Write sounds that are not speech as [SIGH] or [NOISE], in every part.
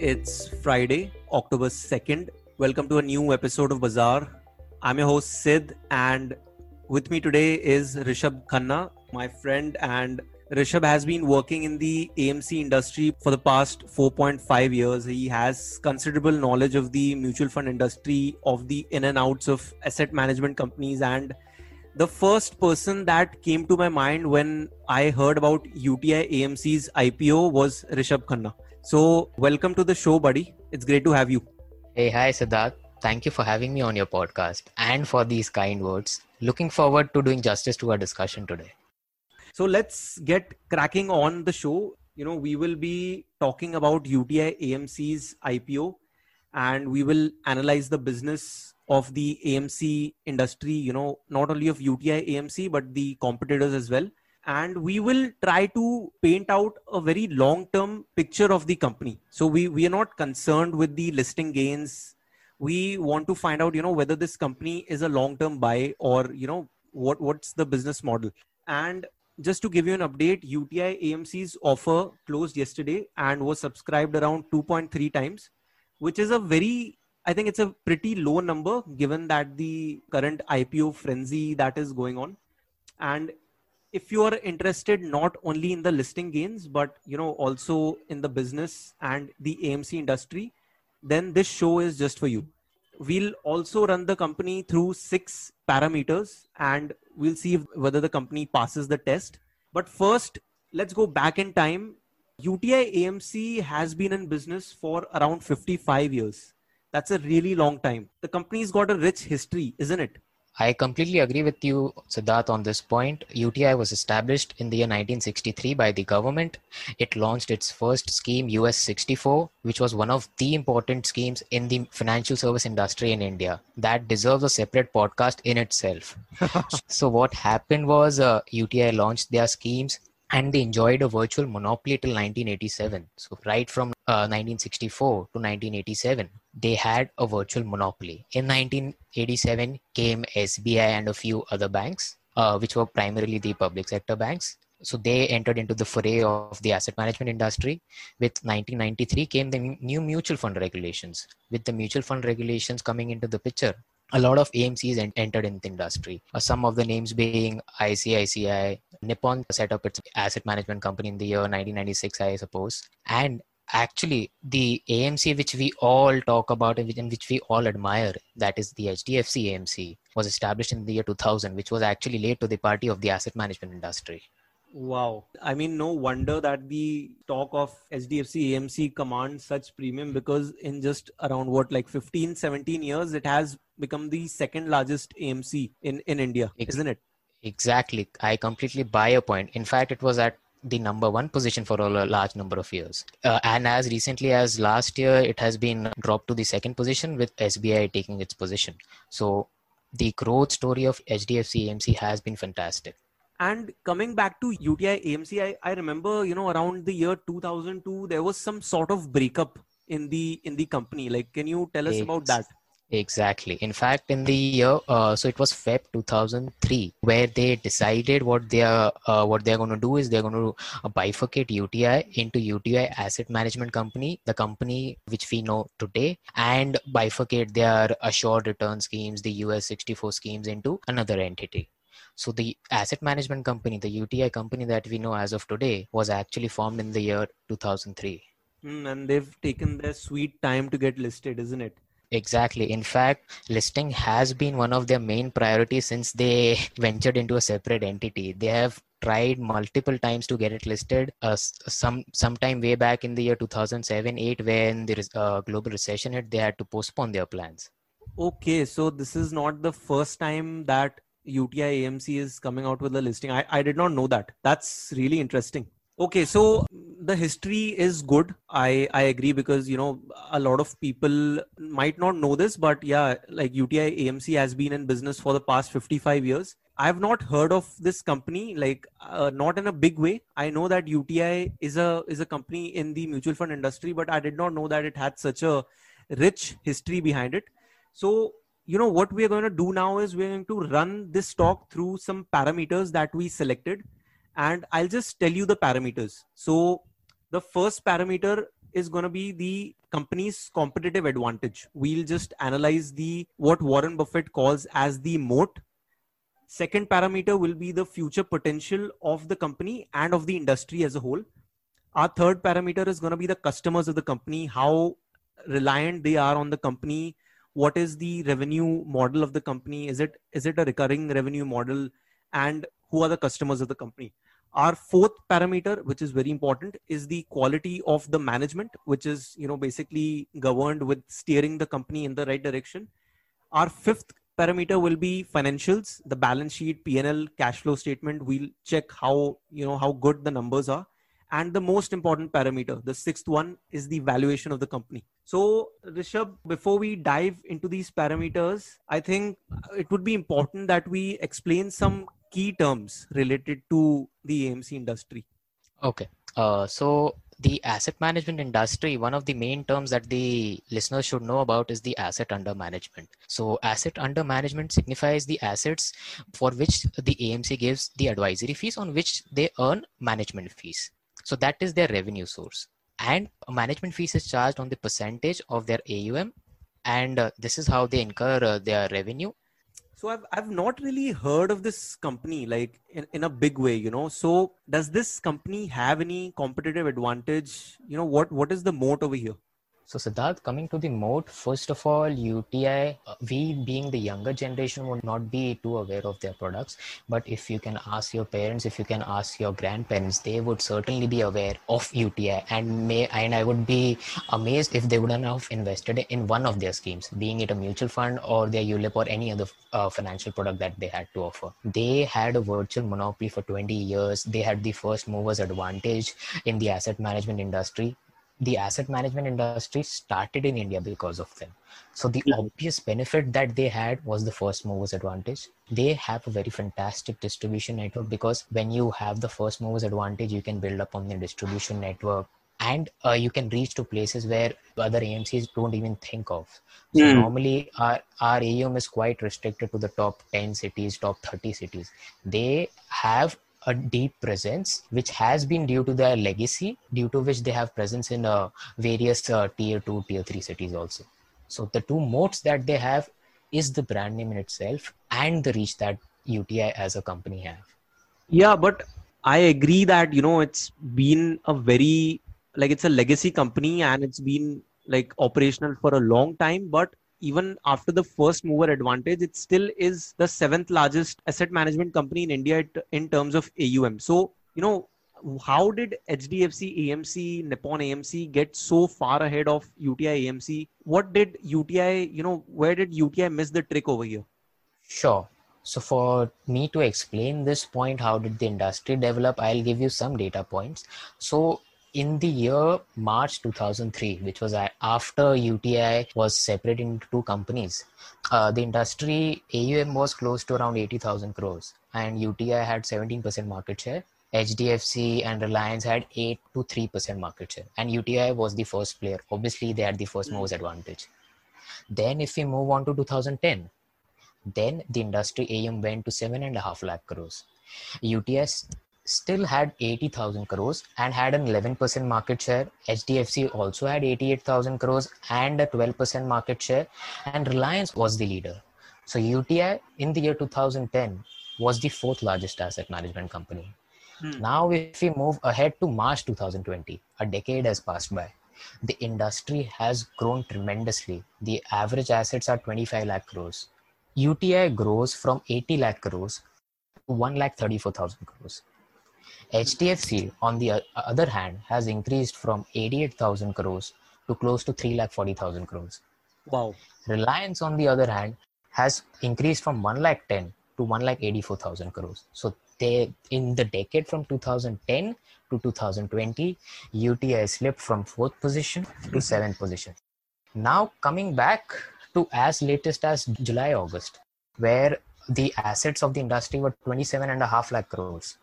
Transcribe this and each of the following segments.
It's Friday, October 2nd. Welcome to a new episode of Bazaar. I'm your host Sid, and with me today is Rishabh Khanna, my friend. And Rishabh has been working in the AMC industry for the past 4.5 years. He has considerable knowledge of the mutual fund industry, of the in and outs of asset management companies, and the first person that came to my mind when I heard about UTI AMC's IPO was Rishabh Khanna. So, welcome to the show, buddy. It's great to have you. Hey, hi, Siddharth. Thank you for having me on your podcast and for these kind words. Looking forward to doing justice to our discussion today. So, let's get cracking on the show. You know, we will be talking about UTI AMC's IPO and we will analyze the business of the AMC industry, you know, not only of UTI AMC, but the competitors as well and we will try to paint out a very long term picture of the company. So we we are not concerned with the listing gains. We want to find out you know whether this company is a long term buy or you know what what's the business model. And just to give you an update uti amc's offer closed yesterday and was subscribed around 2.3 times which is a very i think it's a pretty low number given that the current ipo frenzy that is going on. And if you are interested not only in the listing gains but you know also in the business and the amc industry then this show is just for you. We'll also run the company through six parameters and we'll see if, whether the company passes the test. But first let's go back in time. Uti amc has been in business for around 55 years. That's a really long time. The company's got a rich history isn't it I completely agree with you, Siddharth, on this point. UTI was established in the year 1963 by the government. It launched its first scheme, US 64, which was one of the important schemes in the financial service industry in India. That deserves a separate podcast in itself. [LAUGHS] so, what happened was uh, UTI launched their schemes and they enjoyed a virtual monopoly till 1987. So, right from uh, 1964 to 1987, they had a virtual monopoly. In 1987 came SBI and a few other banks, uh, which were primarily the public sector banks. So they entered into the foray of the asset management industry. With 1993 came the new mutual fund regulations. With the mutual fund regulations coming into the picture, a lot of AMCs entered in the industry. Uh, some of the names being ICICI, Nippon set up its asset management company in the year 1996, I suppose. And actually, the AMC which we all talk about and which we all admire, that is the HDFC AMC, was established in the year 2000, which was actually late to the party of the asset management industry. Wow. I mean, no wonder that the stock of HDFC AMC commands such premium because in just around what, like 15, 17 years, it has become the second largest AMC in, in India, Ex- isn't it? Exactly. I completely buy your point. In fact, it was at the number one position for a large number of years. Uh, and as recently as last year, it has been dropped to the second position with SBI taking its position. So the growth story of HDFC AMC has been fantastic. And coming back to UTI AMC, I, I remember, you know, around the year 2002, there was some sort of breakup in the in the company. Like, can you tell us it's, about that? Exactly. In fact, in the year, uh, so it was Feb 2003, where they decided what they are uh, what they are going to do is they're going to bifurcate UTI into UTI Asset Management Company, the company which we know today, and bifurcate their assured return schemes, the US 64 schemes, into another entity. So the asset management company, the UTI company that we know as of today, was actually formed in the year 2003. Mm, and they've taken their sweet time to get listed, isn't it? Exactly. In fact, listing has been one of their main priorities since they [LAUGHS] ventured into a separate entity. They have tried multiple times to get it listed. Uh, some sometime way back in the year 2007-8, when the uh, global recession hit, they had to postpone their plans. Okay, so this is not the first time that UTI AMC is coming out with a listing. I, I did not know that. That's really interesting. Okay, so the history is good. I, I agree because, you know, a lot of people might not know this, but yeah, like UTI AMC has been in business for the past 55 years. I've not heard of this company, like uh, not in a big way. I know that UTI is a is a company in the mutual fund industry, but I did not know that it had such a rich history behind it. So you know what we're going to do now is we're going to run this talk through some parameters that we selected and i'll just tell you the parameters so the first parameter is going to be the company's competitive advantage. We'll just analyze the what Warren Buffett calls as the moat. Second parameter will be the future potential of the company and of the industry as a whole. Our third parameter is going to be the customers of the company, how reliant they are on the company, what is the revenue model of the company, is it is it a recurring revenue model, and who are the customers of the company? Our fourth parameter which is very important is the quality of the management which is you know basically governed with steering the company in the right direction. Our fifth parameter will be financials the balance sheet pnl cash flow statement. We'll check how you know how good the numbers are. And the most important parameter the sixth one is the valuation of the company so rishabh before we dive into these parameters i think it would be important that we explain some key terms related to the AMC industry? Okay. Uh, so the asset management industry, one of the main terms that the listeners should know about is the asset under management. So asset under management signifies the assets for which the AMC gives the advisory fees on which they earn management fees. So that is their revenue source. And management fees is charged on the percentage of their AUM. And uh, this is how they incur uh, their revenue so I've I've not really heard of this company like in, in a big way, you know. So does this company have any competitive advantage? You know, what what is the moat over here? So Siddharth, coming to the moat, first of all, UTI, uh, we being the younger generation would not be too aware of their products. But if you can ask your parents, if you can ask your grandparents, they would certainly be aware of UTI and may and I would be amazed if they wouldn't have invested in one of their schemes, being it a mutual fund or their ULIP or any other uh, financial product that they had to offer. They had a virtual monopoly for 20 years. They had the first movers advantage in the asset management industry the asset management industry started in India because of them. So the mm-hmm. obvious benefit that they had was the first movers advantage. They have a very fantastic distribution network because when you have the first movers advantage, you can build up on the distribution network and uh, you can reach to places where other AMCs don't even think of. So mm. normally our, our AUM is quite restricted to the top 10 cities, top 30 cities. They have a deep presence, which has been due to their legacy, due to which they have presence in uh, various uh, tier two, tier three cities also. So the two moats that they have is the brand name in itself and the reach that UTI as a company have. Yeah, but I agree that you know it's been a very like it's a legacy company and it's been like operational for a long time, but even after the first mover advantage, it still is the seventh largest asset management company in India in terms of AUM. So, you know, how did HDFC AMC, Nippon AMC get so far ahead of UTI AMC? What did UTI, you know, where did UTI miss the trick over here? Sure. So for me to explain this point, how did the industry develop? I'll give you some data points. So in the year March 2003, which was after UTI was separated into two companies, uh, the industry AUM was close to around 80,000 crores, and UTI had 17% market share. HDFC and Reliance had 8 to 3% market share, and UTI was the first player. Obviously, they had the first movers advantage. Then, if we move on to 2010, then the industry AUM went to 7.5 lakh crores. UTI still had 80,000 crores and had an 11% market share. HDFC also had 88,000 crores and a 12% market share, and Reliance was the leader. So UTI in the year 2010 was the fourth largest asset management company. Hmm. Now, if we move ahead to March 2020, a decade has passed by. The industry has grown tremendously. The average assets are 25 lakh crores. UTI grows from 80 lakh crores to 1 lakh 34,000 crores. HDFC, on the uh, other hand, has increased from 88,000 crores to close to 3,40,000 crores. Wow. Reliance, on the other hand, has increased from 1 lakh 10 to 1 lakh 84,000 crores. So they, in the decade from 2010 to 2020, UTI slipped from fourth position to seventh position. Now coming back to as latest as July, August, where the assets of the industry were 27.5 lakh crores.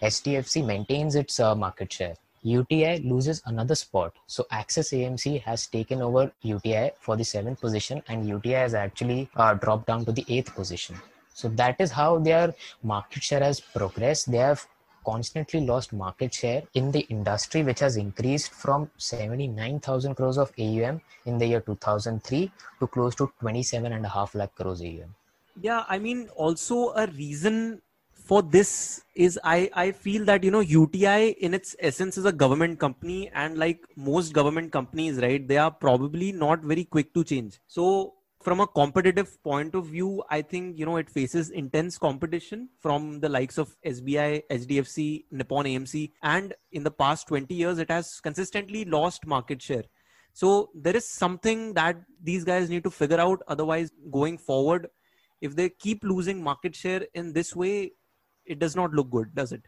HDFC maintains its uh, market share. UTI loses another spot. So Axis AMC has taken over UTI for the seventh position, and UTI has actually uh, dropped down to the eighth position. So that is how their market share has progressed. They have constantly lost market share in the industry, which has increased from 79,000 crores of AUM in the year 2003 to close to 27.5 lakh crores AUM. Yeah, I mean, also a reason for this is I, I feel that you know UTI in its essence is a government company and like most government companies right they are probably not very quick to change so from a competitive point of view, I think you know it faces intense competition from the likes of SBI, HDFC, Nippon AMC, and in the past 20 years, it has consistently lost market share. So there is something that these guys need to figure out. Otherwise, going forward, if they keep losing market share in this way, it does not look good, does it?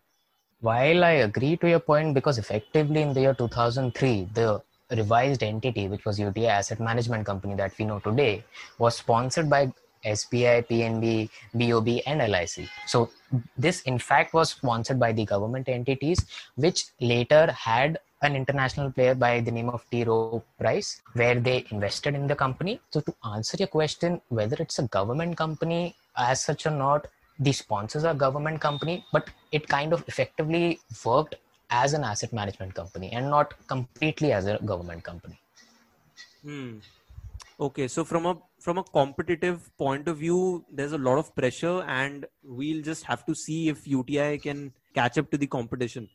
While I agree to your point, because effectively in the year 2003, the revised entity, which was UTI Asset Management Company that we know today, was sponsored by SBI, PNB, BOB, and LIC. So, this in fact was sponsored by the government entities, which later had an international player by the name of T. Rowe Price, where they invested in the company. So, to answer your question, whether it's a government company as such or not, the sponsors are government company, but it kind of effectively worked as an asset management company and not completely as a government company hmm. okay so from a from a competitive point of view there's a lot of pressure and we'll just have to see if uti can catch up to the competition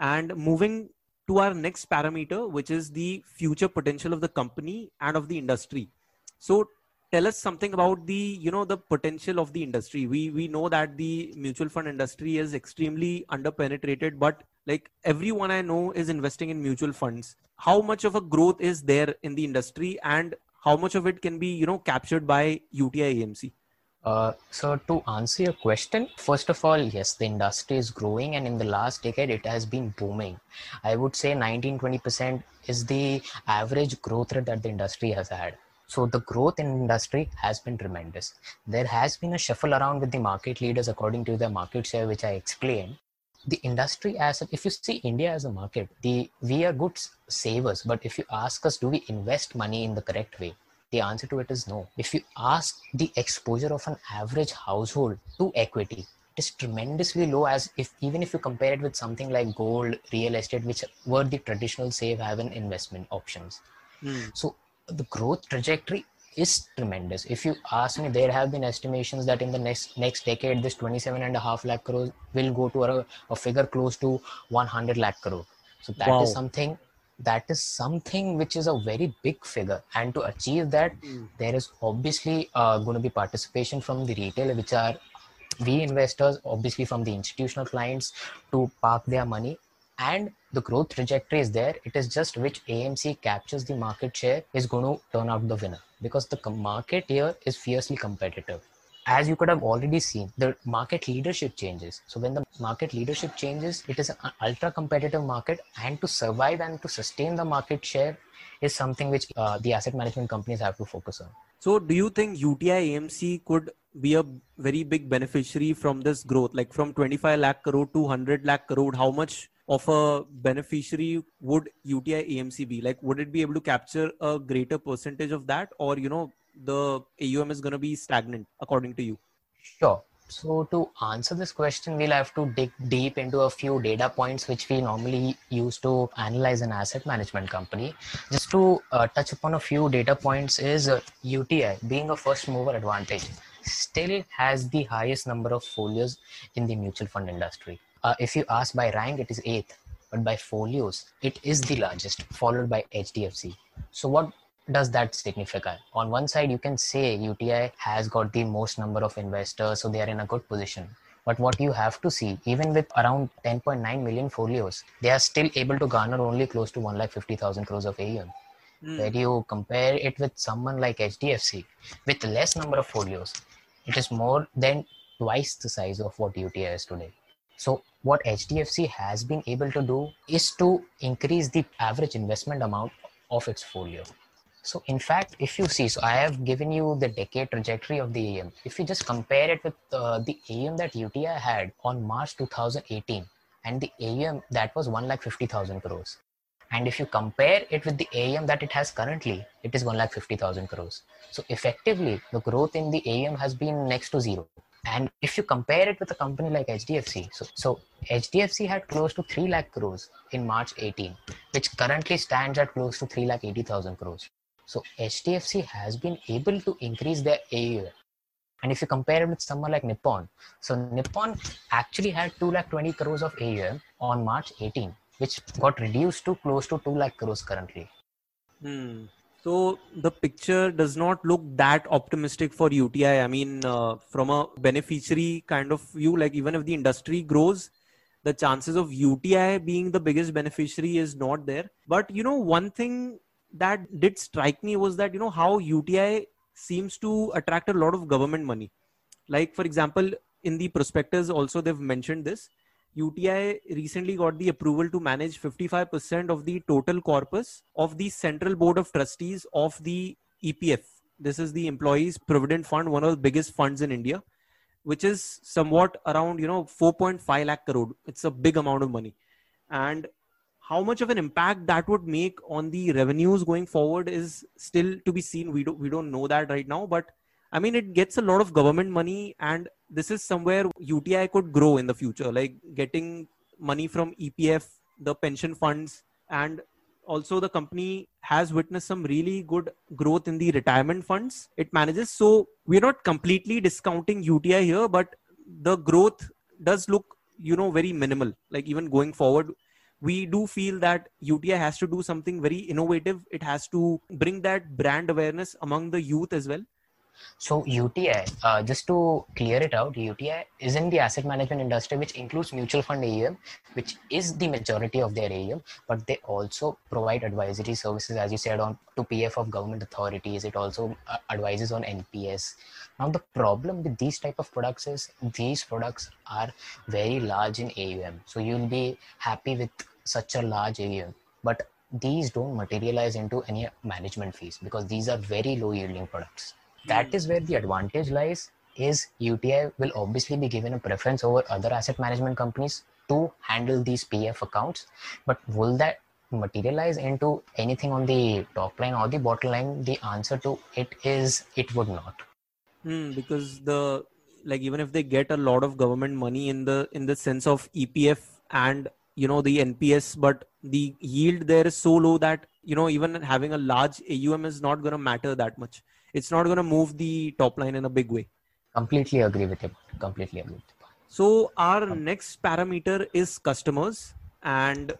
and moving to our next parameter which is the future potential of the company and of the industry. So tell us something about the you know the potential of the industry. We we know that the mutual fund industry is extremely underpenetrated but like everyone i know is investing in mutual funds. How much of a growth is there in the industry and how much of it can be you know captured by uti amc uh, so to answer your question first of all yes the industry is growing and in the last decade it has been booming. I would say 19 20% is the average growth rate that the industry has had. So the growth in industry has been tremendous. There has been a shuffle around with the market leaders according to the market share which i explained. The industry as if you see india as a market the we are good savers but if you ask us do we invest money in the correct way the answer to it is no if you ask the exposure of an average household to equity it is tremendously low as if even if you compare it with something like gold real estate which were the traditional safe haven investment options mm. so the growth trajectory is tremendous. If you ask me, there have been estimations that in the next next decade, this 27 and a half lakh crores will go to a, a figure close to 100 lakh crore. So that wow. is something that is something which is a very big figure. And to achieve that mm. there is obviously uh, going to be participation from the retail which are we investors obviously from the institutional clients to park their money. And the growth trajectory is there. It is just which amc captures the market share is going to turn out the winner. Because the market here is fiercely competitive as you could have already seen the market leadership changes. So when the market leadership changes it is an ultra competitive market and to survive and to sustain the market share is something which uh, the asset management companies have to focus on. So do you think uti amc could be a very big beneficiary from this growth? Like from 25 lakh crore to 100 lakh crore how much of a beneficiary would UTI AMC be? Like, would it be able to capture a greater percentage of that, or you know, the AUM is going to be stagnant according to you? Sure. So to answer this question, we'll have to dig deep into a few data points which we normally use to analyze an asset management company. Just to uh, touch upon a few data points is uh, UTI being a first mover advantage still has the highest number of folios in the mutual fund industry uh, if you ask by rank, it is eighth, but by folios, it is the largest, followed by HDFC. So, what does that signify? On one side, you can say UTI has got the most number of investors, so they are in a good position. But what you have to see, even with around 10.9 million folios, they are still able to garner only close to 1,50,000 crores of AUM. Mm. Where you compare it with someone like HDFC with less number of folios, it is more than twice the size of what UTI is today. So what HDFC has been able to do is to increase the average investment amount of its folio. So in fact, if you see, so I have given you the decade trajectory of the AUM. If you just compare it with uh, the AUM that UTI had on March 2018 and the AUM that was 1,50,000 crores. And if you compare it with the AUM that it has currently, it is 1,50,000 crores. So effectively, the growth in the AUM has been next to zero And if you compare it with a company like HDFC, so, so HDFC had close to 3 lakh crores in March 18, which currently stands at close to 3 lakh 80,000 crores. So HDFC has been able to increase their AUM. And if you compare it with someone like Nippon, so Nippon actually had 2 lakh 20 crores of AUM on March 18, which got reduced to close to 2 lakh crores currently. Hmm. So the picture does not look that optimistic for UTI. I mean, uh, from a beneficiary kind of view, like even if the industry grows, the chances of UTI being the biggest beneficiary is not there. But you know, one thing that did strike me was that you know how UTI seems to attract a lot of government money. Like for example, in the prospectus also they've mentioned this UTI recently got the approval to manage 55% of the total corpus of the Central Board of Trustees of the EPF. This is the Employees Provident Fund, one of the biggest funds in India, which is somewhat around, you know, 4.5 lakh crore. It's a big amount of money. And how much of an impact that would make on the revenues going forward is still to be seen. We don't, we don't know that right now, but I mean, it gets a lot of government money, and this is somewhere UTI could grow in the future, like getting money from EPF, the pension funds, and also the company has witnessed some really good growth in the retirement funds it manages. So we're not completely discounting UTI here, but the growth does look, you know, very minimal. Like even going forward, we do feel that UTI has to do something very innovative. It has to bring that brand awareness among the youth as well so UTI, uh, just to clear it out, UTI is in the asset management industry, which includes mutual fund AUM, which is the majority of their AUM, but they also provide advisory services, as you said, on to PF of government authorities. It also uh, advises on NPS. Now the problem with these type of products is these products are very large in AUM, so you'll be happy with such a large AUM, but these don't materialize into any management fees because these are very low yielding products that is where the advantage lies is UTI will obviously be given a preference over other asset management companies to handle these PF accounts. But will that materialize into anything on the top line or the bottom line? The answer to it is it would not. Hmm, because the like even if they get a lot of government money in the in the sense of EPF and you know the NPS, but the yield there is so low that you know even having a large AUM is not going to matter that much it's not going to move the top line in a big way. Completely agree with you. Completely agree with you. So our next parameter is customers. And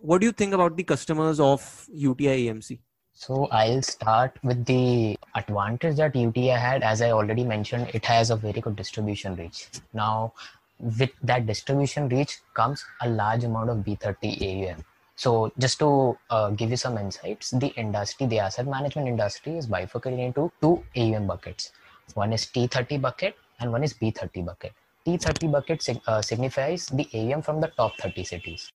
what do you think about the customers of UTI AMC? So I'll start with the advantage that UTI had. As I already mentioned, it has a very good distribution reach. Now, with that distribution reach comes a large amount of B30 AUM. So just to uh, give you some insights, the industry, the asset management industry is bifurcated into two AUM buckets. One is T30 bucket and one is B30 bucket. T30 bucket uh, signifies the AUM from the top 30 cities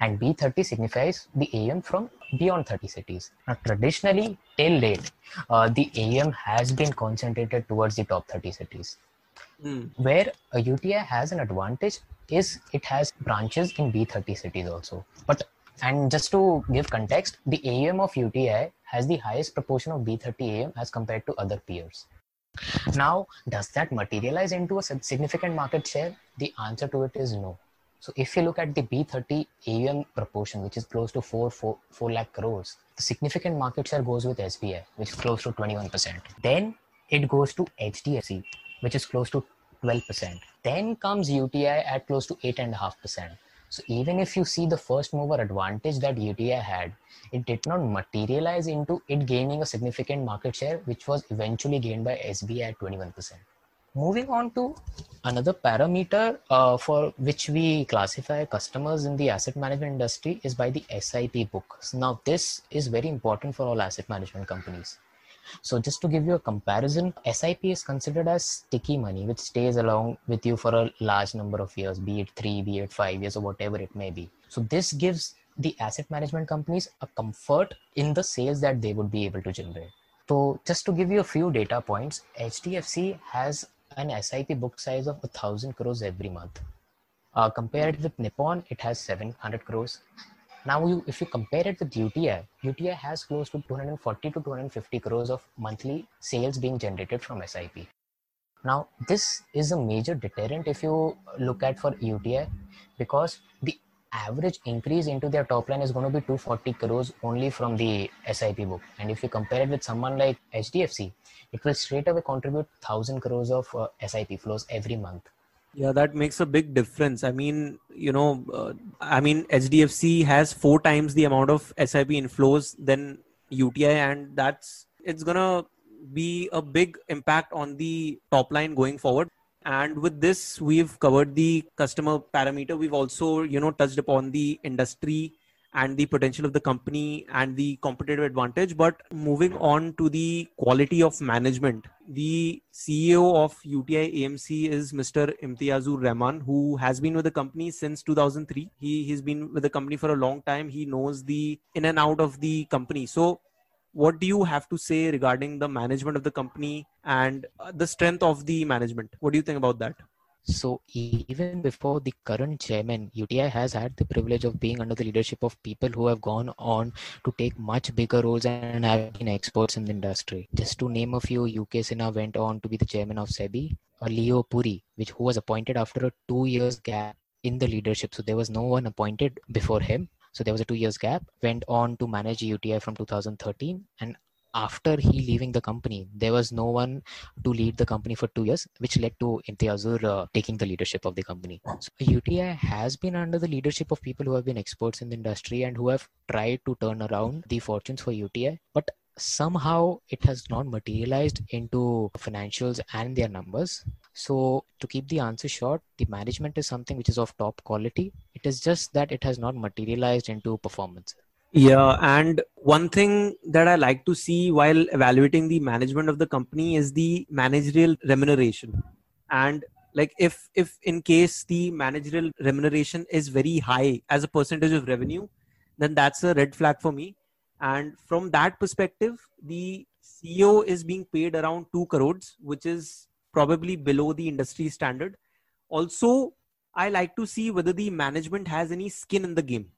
and B30 signifies the AUM from beyond 30 cities. Now, traditionally, till date, uh, the AUM has been concentrated towards the top 30 cities. Mm. Where a UTI has an advantage is it has branches in B30 cities also. But and just to give context, the AUM of UTI has the highest proportion of B30 AUM as compared to other peers. Now, does that materialize into a significant market share? The answer to it is no. So if you look at the B30 AUM proportion, which is close to 4, 4, 4 lakh crores, the significant market share goes with SBI, which is close to 21%. Then it goes to HDFC, which is close to 12%. Then comes UTI at close to 8.5%. So even if you see the first mover advantage that UTI had, it did not materialize into it gaining a significant market share, which was eventually gained by SBI at 21%. Moving on to another parameter uh, for which we classify customers in the asset management industry is by the SIP book. So now this is very important for all asset management companies. So just to give you a comparison, SIP is considered as sticky money, which stays along with you for a large number of years, be it three, be it five years, or whatever it may be. So this gives the asset management companies a comfort in the sales that they would be able to generate. So just to give you a few data points, HDFC has an SIP book size of a thousand crores every month. Uh, compared with Nippon, it has 700 crores. Now, you, if you compare it with UTI, UTI has close to 240 to 250 crores of monthly sales being generated from SIP. Now, this is a major deterrent if you look at for UTI because the average increase into their top line is going to be 240 crores only from the SIP book. And if you compare it with someone like HDFC, it will straight away contribute 1000 crores of uh, SIP flows every month. Yeah, that makes a big difference. I mean, you know, uh, I mean, HDFC has four times the amount of SIP inflows than UTI, and that's it's gonna be a big impact on the top line going forward. And with this, we've covered the customer parameter. We've also, you know, touched upon the industry and the potential of the company and the competitive advantage. But moving on to the quality of management, the CEO of UTI AMC is Mr. Imtiazur Rahman, who has been with the company since 2003. He, he's been with the company for a long time. He knows the in and out of the company. So, what do you have to say regarding the management of the company and uh, the strength of the management? What do you think about that? So even before the current chairman, UTI has had the privilege of being under the leadership of people who have gone on to take much bigger roles and have been experts in the industry. Just to name a few, UK Sinha went on to be the chairman of SEBI. Or Leo Puri, which who was appointed after a two years gap in the leadership. So there was no one appointed before him. So there was a two years gap. Went on to manage UTI from 2013, and after he leaving the company, there was no one to lead the company for two years, which led to Imtiazur uh, taking the leadership of the company. So UTI has been under the leadership of people who have been experts in the industry and who have tried to turn around the fortunes for UTI, but somehow it has not materialized into financials and their numbers. So to keep the answer short, the management is something which is of top quality. It is just that it has not materialized into performance. Yeah, and one thing that I like to see while evaluating the management of the company is the managerial remuneration. And like if if in case the managerial remuneration is very high as a percentage of revenue, then that's a red flag for me. And from that perspective, the CEO is being paid around 2 crores, which is probably below the industry standard. Also, I like to see whether the management has any skin in the game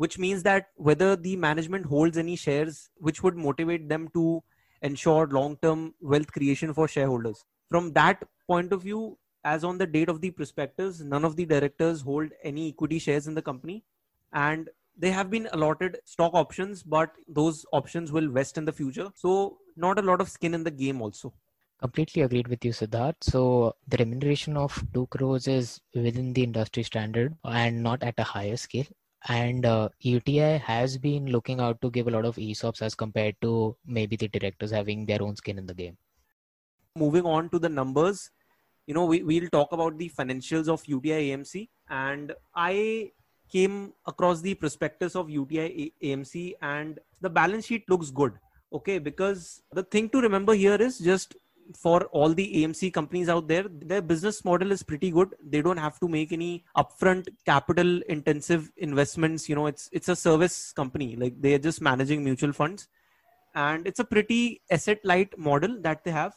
which means that whether the management holds any shares which would motivate them to ensure long term wealth creation for shareholders. From that point of view, as on the date of the prospectus, none of the directors hold any equity shares in the company. And they have been allotted stock options, but those options will vest in the future. So, not a lot of skin in the game, also. Completely agreed with you, Siddharth. So, the remuneration of 2 crores is within the industry standard and not at a higher scale and uh, UTI has been looking out to give a lot of ESOPs as compared to maybe the directors having their own skin in the game. Moving on to the numbers, you know, we, we'll talk about the financials of UTI AMC. And I came across the prospectus of UTI AMC and the balance sheet looks good. Okay, because the thing to remember here is just for all the AMC companies out there, their business model is pretty good. They don't have to make any upfront capital intensive investments. You know, it's it's a service company. Like they're just managing mutual funds, and it's a pretty asset light model that they have.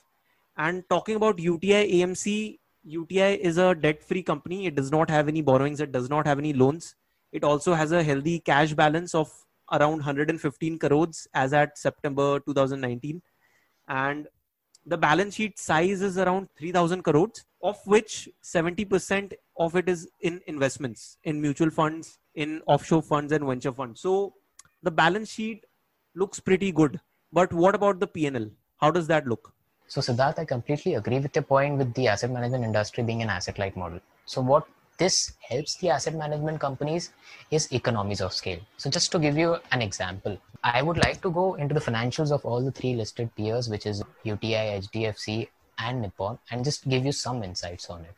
And talking about UTI AMC, UTI is a debt free company. It does not have any borrowings. It does not have any loans. It also has a healthy cash balance of around 115 crores as at September 2019 and the balance sheet size is around 3000 crores of which 70% of it is in investments in mutual funds in offshore funds and venture funds. So the balance sheet looks pretty good. But what about the pnl how does that look? So siddharth i completely agree with your point with the asset management industry being an asset light model. So what this helps the asset management companies is economies of scale. So just to give you an example, I would like to go into the financials of all the three listed peers, which is UTI, HDFC, and Nippon, and just give you some insights on it.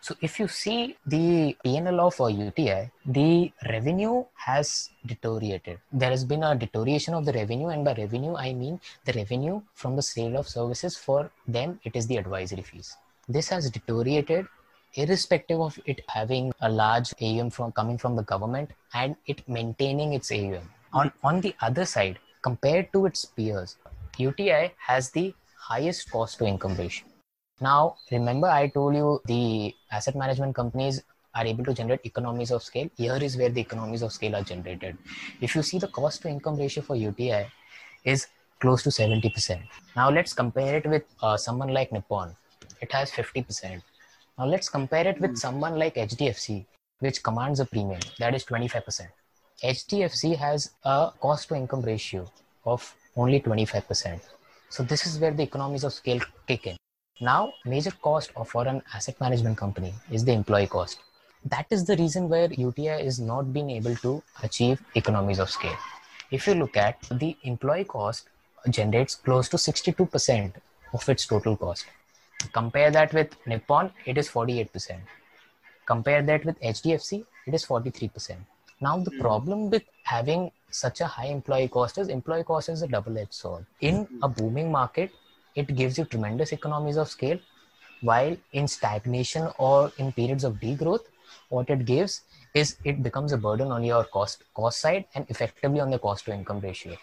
So if you see the PNL of UTI, the revenue has deteriorated. There has been a deterioration of the revenue, and by revenue I mean the revenue from the sale of services. For them, it is the advisory fees. This has deteriorated irrespective of it having a large AUM from coming from the government and it maintaining its AUM. On, on the other side, compared to its peers, UTI has the highest cost to income ratio. Now, remember, I told you the asset management companies are able to generate economies of scale. Here is where the economies of scale are generated. If you see the cost to income ratio for UTI is close to 70%. Now, let's compare it with uh, someone like Nippon it has 50%. Now let's compare it with mm. someone like HDFC, which commands a premium that is 25%. HDFC has a cost to income ratio of only 25%. So this is where the economies of scale kick in. Now, major cost of for an asset management company is the employee cost. That is the reason where UTI is not being able to achieve economies of scale. If you look at the employee cost generates close to 62% of its total cost. Compare that with Nippon, it is 48%. Compare that with HDFC, it is 43%. Now, the mm. problem with having such a high employee cost is employee cost is a double edged sword. In a booming market, it gives you tremendous economies of scale, while in stagnation or in periods of degrowth, what it gives is it becomes a burden on your cost cost side and effectively on the cost to income ratio.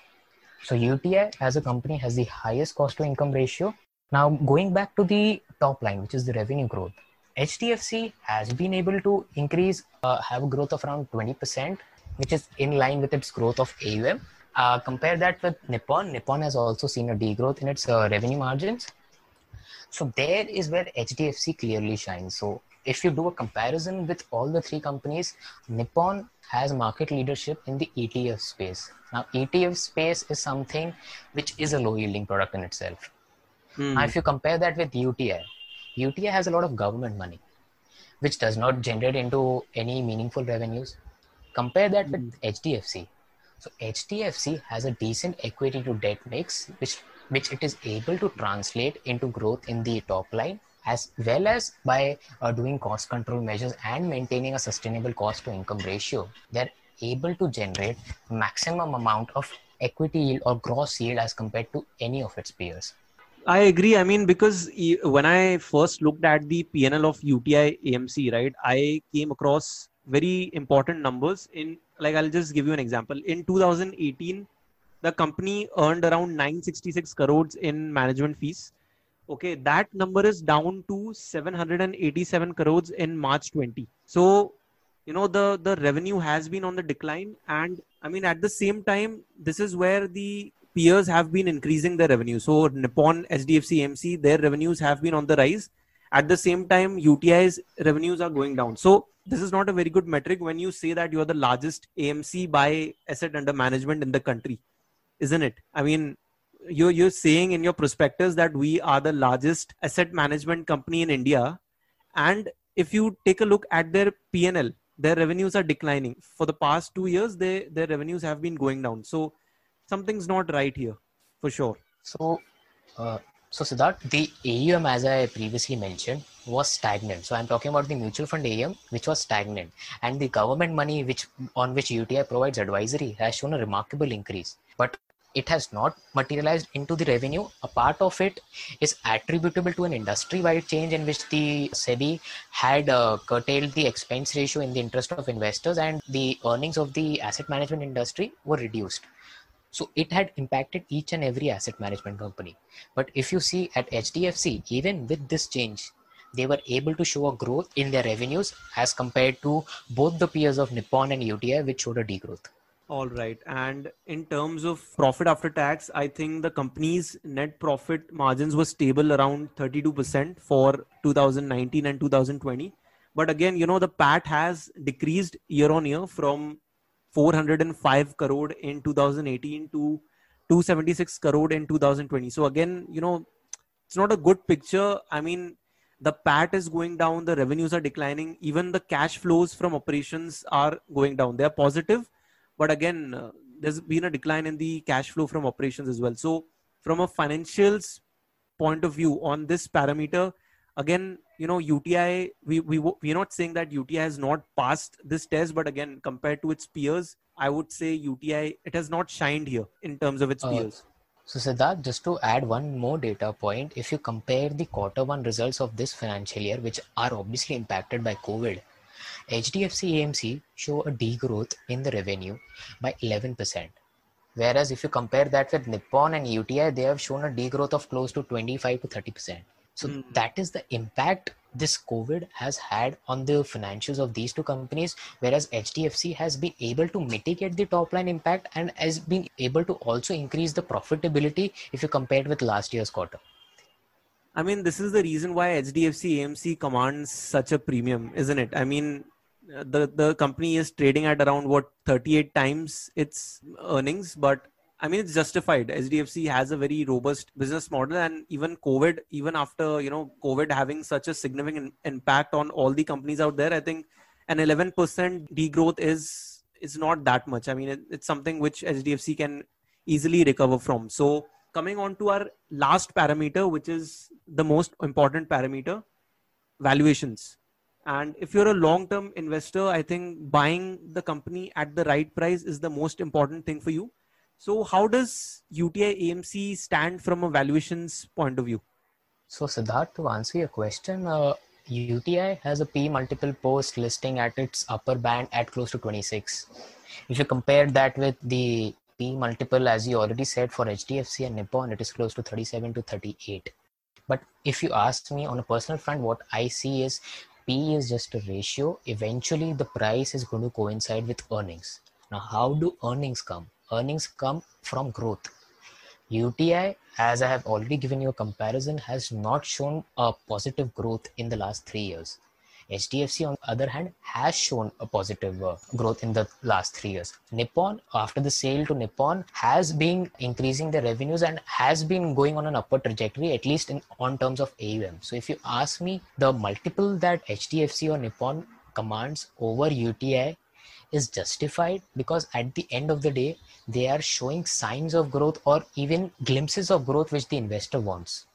So UTI as a company has the highest cost to income ratio. Now going back to the top line, which is the revenue growth, HDFC has been able to increase, uh, have a growth of around 20%, which is in line with its growth of AUM. Uh, compare that with Nippon. Nippon has also seen a degrowth in its uh, revenue margins. So there is where HDFC clearly shines. So if you do a comparison with all the three companies, Nippon has market leadership in the ETF space. Now, ETF space is something which is a low yielding product in itself. Hmm. Now, if you compare that with UTI, UTI has a lot of government money, which does not generate into any meaningful revenues. Compare that with hmm. HDFC. So HDFC has a decent equity to debt mix, which which it is able to translate into growth in the top line as well as by uh, doing cost control measures and maintaining a sustainable cost to income ratio they're able to generate maximum amount of equity yield or gross yield as compared to any of its peers i agree. I mean because when i first looked at the pnl of uti amc right i came across very important numbers in like i'll just give you an example. In 2018 the company earned around 966 crores in management fees. Okay that number is down to 787 crores in march 20 so you know the the revenue has been on the decline. And i mean at the same time this is where the peers have been increasing their revenue. So nippon hdfc amc their revenues have been on the rise. At the same time uti's revenues are going down. So this is not a very good metric when you say that you are the largest amc by asset under management in the country isn't it? I mean you're you're saying in your prospectus that we are the largest asset management company in India, and if you take a look at their PNL, their revenues are declining. For the past two years. They their revenues have been going down. So something's not right here, for sure. So. Uh, so Siddharth, the AUM, as I previously mentioned, was stagnant. So I'm talking about the mutual fund AUM, which was stagnant, and the government money, which on which UTI provides advisory, has shown a remarkable increase. But it has not materialized into the revenue. A part of it is attributable to an industry-wide change in which the SEBI had uh, curtailed the expense ratio in the interest of investors and the earnings of the asset management industry were reduced. So it had impacted each and every asset management company. But if you see at HDFC, even with this change, they were able to show a growth in their revenues as compared to both the peers of Nippon and UTI, which showed a degrowth. All right. And in terms of profit after tax, I think the company's net profit margins were stable around 32% for 2019 and 2020. But again, you know, the PAT has decreased year on year from 405 crore in 2018 to 276 crore in 2020. So again, you know, it's not a good picture. I mean, the PAT is going down, the revenues are declining, even the cash flows from operations are going down. They are positive but again uh, there's been a decline in the cash flow from operations as well so from a financials point of view on this parameter again you know uti we, we we're not saying that uti has not passed this test but again compared to its peers i would say uti it has not shined here in terms of its uh, peers so Siddharth, just to add one more data point, if you compare the quarter one results of this financial year, which are obviously impacted by COVID, HDFC AMC show a degrowth in the revenue by 11%. Whereas if you compare that with Nippon and UTI, they have shown a degrowth of close to 25 to 30%. So mm. that is the impact this COVID has had on the financials of these two companies, whereas HDFC has been able to mitigate the top line impact and has been able to also increase the profitability if you compare it with last year's quarter. I mean, this is the reason why HDFC AMC commands such a premium, isn't it? I mean, the the company is trading at around what 38 times its earnings, but I mean, it's justified. HDFC has a very robust business model, and even COVID, even after you know COVID having such a significant impact on all the companies out there, I think an 11% degrowth is is not that much. I mean, it, it's something which HDFC can easily recover from. So coming on to our last parameter, which is the most important parameter, valuations. And if you're a long term investor, I think buying the company at the right price is the most important thing for you. So, how does UTI AMC stand from a valuations point of view? So, Siddharth, to answer your question, uh, UTI has a P multiple post listing at its upper band at close to 26. If you compare that with the P multiple, as you already said, for HDFC and Nippon, it is close to 37 to 38. But if you ask me on a personal front, what I see is P is just a ratio. Eventually, the price is going to coincide with earnings. Now, how do earnings come? Earnings come from growth. UTI, as I have already given you a comparison, has not shown a positive growth in the last three years. HDFC, on the other hand, has shown a positive uh, growth in the last three years. Nippon, after the sale to Nippon, has been increasing their revenues and has been going on an upward trajectory, at least in on terms of AUM. So, if you ask me, the multiple that HDFC or Nippon commands over UTI is justified because at the end of the day, they are showing signs of growth or even glimpses of growth which the investor wants.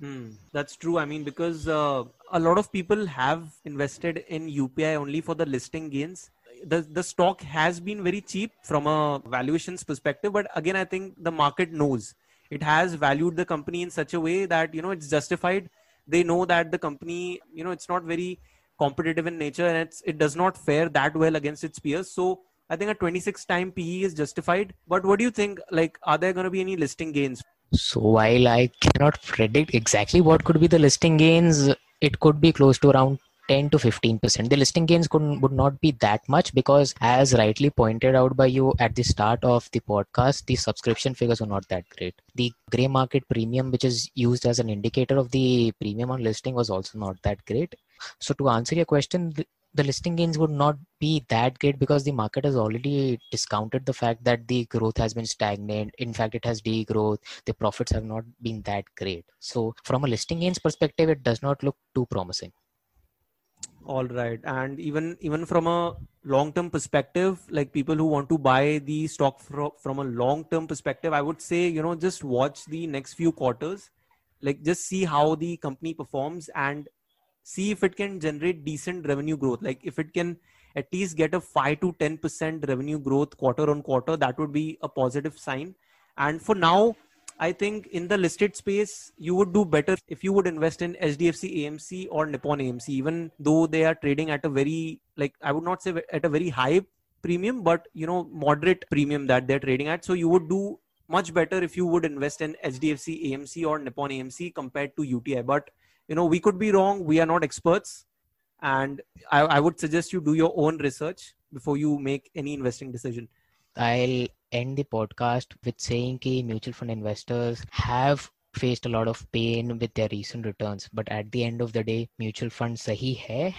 Hmm, that's true. I mean, because uh, a lot of people have invested in UTI only for the listing gains. The the stock has been very cheap from a valuations perspective, but again, I think the market knows it has valued the company in such a way that you know it's justified. They know that the company, you know, it's not very competitive in nature and it's it does not fare that well against its peers. So I think a 26 time PE is justified. But what do you think? Like, are there going to be any listing gains? So while I cannot predict exactly what could be the listing gains, it could be close to around 10 to 15 percent the listing gains could would not be that much because as rightly pointed out by you at the start of the podcast the subscription figures are not that great the gray market premium which is used as an indicator of the premium on listing was also not that great so to answer your question the listing gains would not be that great because the market has already discounted the fact that the growth has been stagnant. In fact, it has degrowth. The profits have not been that great. So, from a listing gains perspective, it does not look too promising. All right, and even even from a long term perspective, like people who want to buy the stock fro- from a long term perspective, I would say you know just watch the next few quarters, like just see how the company performs and see if it can generate decent revenue growth. Like if it can at least get a 5 to 10% revenue growth quarter on quarter that would be a positive sign. And for now i think in the listed space you would do better if you would invest in hdfc amc or nippon amc even though they are trading at a very like i would not say at a very high premium but you know moderate premium that they're trading at. So you would do much better if you would invest in hdfc amc or nippon amc compared to uti but you know we could be wrong. We are not experts. And I, I would suggest you do your own research before you make any investing decision. I'll end the podcast with saying that mutual fund investors have faced a lot of pain with their recent returns. But at the end of the day mutual fund sahi hai.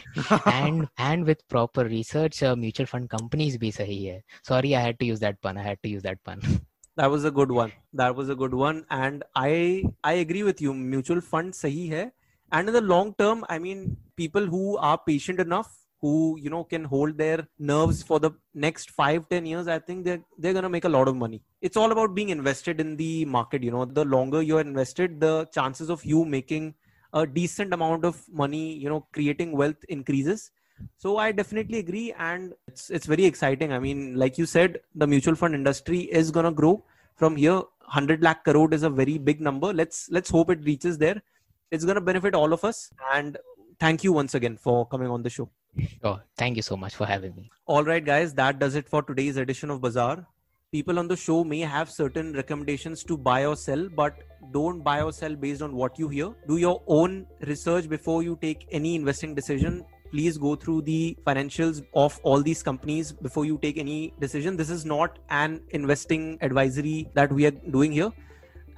[LAUGHS] And and with proper research uh, mutual fund companies be sahi hai. Sorry i had to use that pun. I had to use that pun. [LAUGHS] That was a good one. That was a good one. And i i agree with you. Mutual fund sahi hai and in the long term i mean people who are patient enough who you know can hold their nerves for the next five ten years i think they're they're going to make a lot of money. It's all about being invested in the market you know. The longer you're invested the chances of you making a decent amount of money you know creating wealth increases. So i definitely agree and it's it's very exciting. I mean like you said the mutual fund industry is going to grow. From here 100 lakh crore is a very big number. Let's let's hope it reaches there it's going to benefit all of us. And thank you once again for coming on the show. Oh, thank you so much for having me. All right, guys, that does it for today's edition of Bazaar. People on the show may have certain recommendations to buy or sell, but don't buy or sell based on what you hear. Do your own research before you take any investing decision. Please go through the financials of all these companies before you take any decision. This is not an investing advisory that we are doing here.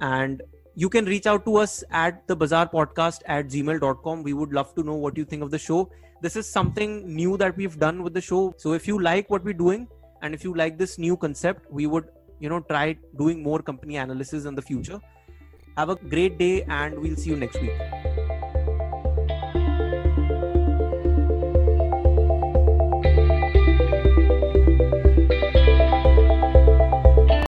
And you can reach out to us at the bazaar podcast at gmail.com. We would love to know what you think of the show. This is something new that we've done with the show. So if you like what we're doing and if you like this new concept, we would, you know, try doing more company analysis in the future. Have a great day and we'll see you next week.